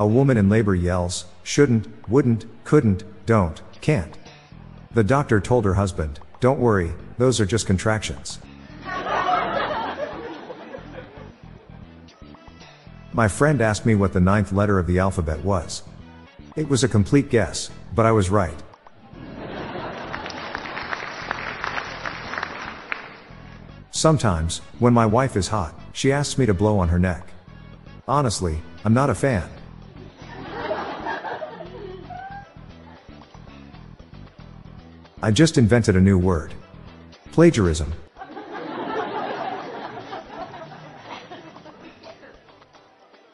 A woman in labor yells, shouldn't, wouldn't, couldn't, don't, can't. The doctor told her husband, don't worry, those are just contractions. My friend asked me what the ninth letter of the alphabet was. It was a complete guess, but I was right. Sometimes, when my wife is hot, she asks me to blow on her neck. Honestly, I'm not a fan. I just invented a new word. Plagiarism.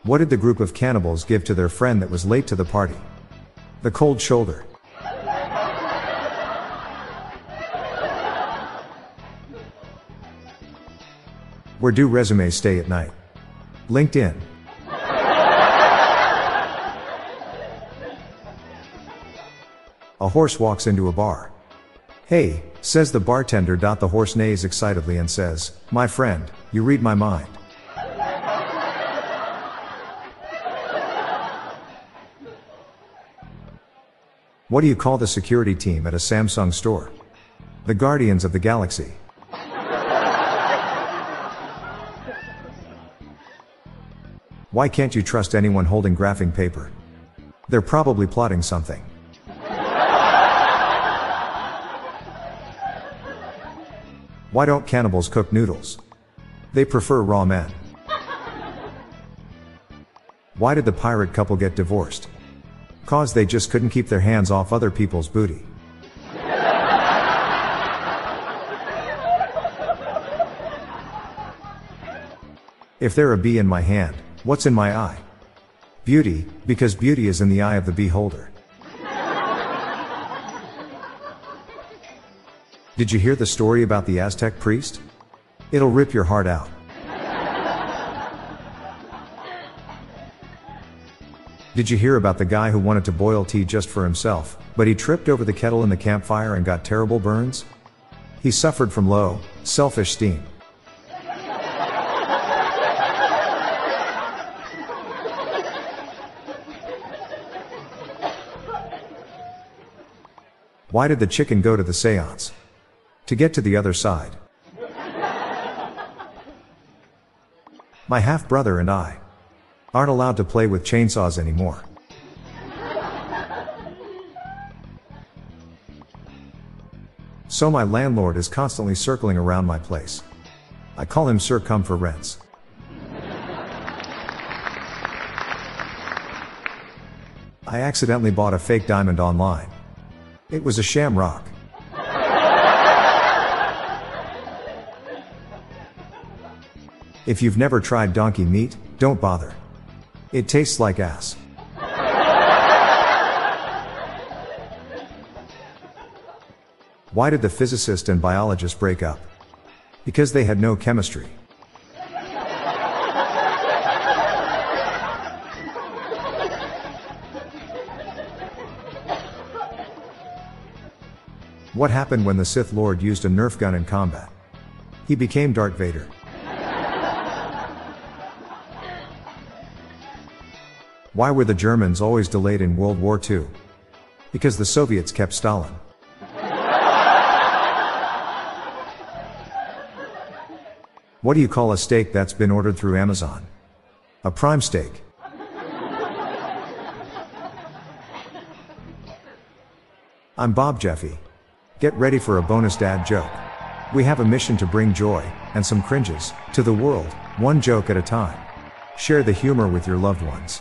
What did the group of cannibals give to their friend that was late to the party? The cold shoulder. Where do resumes stay at night? LinkedIn. A horse walks into a bar. Hey, says the bartender. The horse neighs excitedly and says, My friend, you read my mind. What do you call the security team at a Samsung store? The Guardians of the Galaxy. Why can't you trust anyone holding graphing paper? They're probably plotting something. Why don't cannibals cook noodles? They prefer raw men. Why did the pirate couple get divorced? Cause they just couldn't keep their hands off other people's booty. If there a bee in my hand, what's in my eye? Beauty, because beauty is in the eye of the beholder. Did you hear the story about the Aztec priest? It'll rip your heart out. Did you hear about the guy who wanted to boil tea just for himself, but he tripped over the kettle in the campfire and got terrible burns? He suffered from low, selfish steam. Why did the chicken go to the seance? To get to the other side. My half brother and I aren't allowed to play with chainsaws anymore. So my landlord is constantly circling around my place. I call him Sir Come for Rents. I accidentally bought a fake diamond online. It was a sham If you've never tried donkey meat, don't bother. It tastes like ass. Why did the physicist and biologist break up? Because they had no chemistry. What happened when the Sith Lord used a Nerf gun in combat? He became Darth Vader. Why were the Germans always delayed in World War II? Because the Soviets kept Stalin. What do you call a steak that's been ordered through Amazon? A prime steak. I'm Bob Jeffy. Get ready for a bonus dad joke. We have a mission to bring joy, and some cringes, to the world, one joke at a time. Share the humor with your loved ones.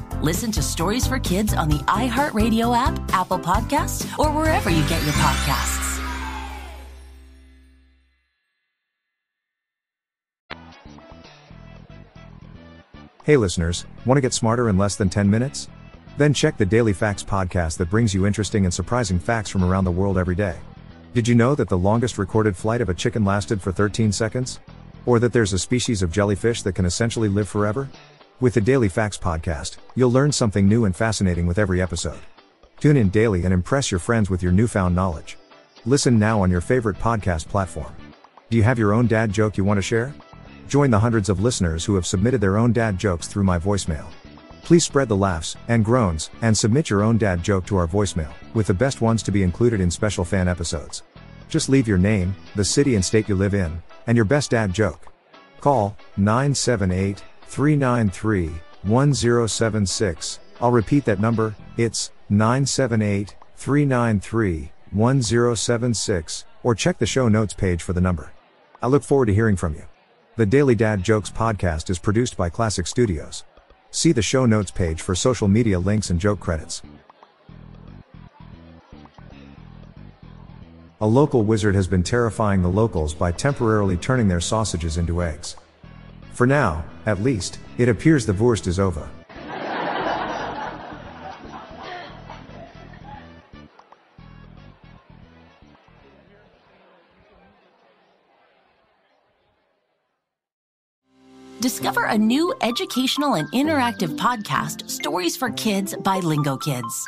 Listen to Stories for Kids on the iHeartRadio app, Apple Podcasts, or wherever you get your podcasts. Hey listeners, want to get smarter in less than 10 minutes? Then check the Daily Facts podcast that brings you interesting and surprising facts from around the world every day. Did you know that the longest recorded flight of a chicken lasted for 13 seconds? Or that there's a species of jellyfish that can essentially live forever? With the Daily Facts podcast, you'll learn something new and fascinating with every episode. Tune in daily and impress your friends with your newfound knowledge. Listen now on your favorite podcast platform. Do you have your own dad joke you want to share? Join the hundreds of listeners who have submitted their own dad jokes through my voicemail. Please spread the laughs and groans and submit your own dad joke to our voicemail, with the best ones to be included in special fan episodes. Just leave your name, the city and state you live in, and your best dad joke. Call 978 393 1076. I'll repeat that number, it's 978 393 1076, or check the show notes page for the number. I look forward to hearing from you. The Daily Dad Jokes podcast is produced by Classic Studios. See the show notes page for social media links and joke credits. A local wizard has been terrifying the locals by temporarily turning their sausages into eggs. For now, at least, it appears the Wurst is over. Discover a new educational and interactive podcast, Stories for Kids by Lingokids.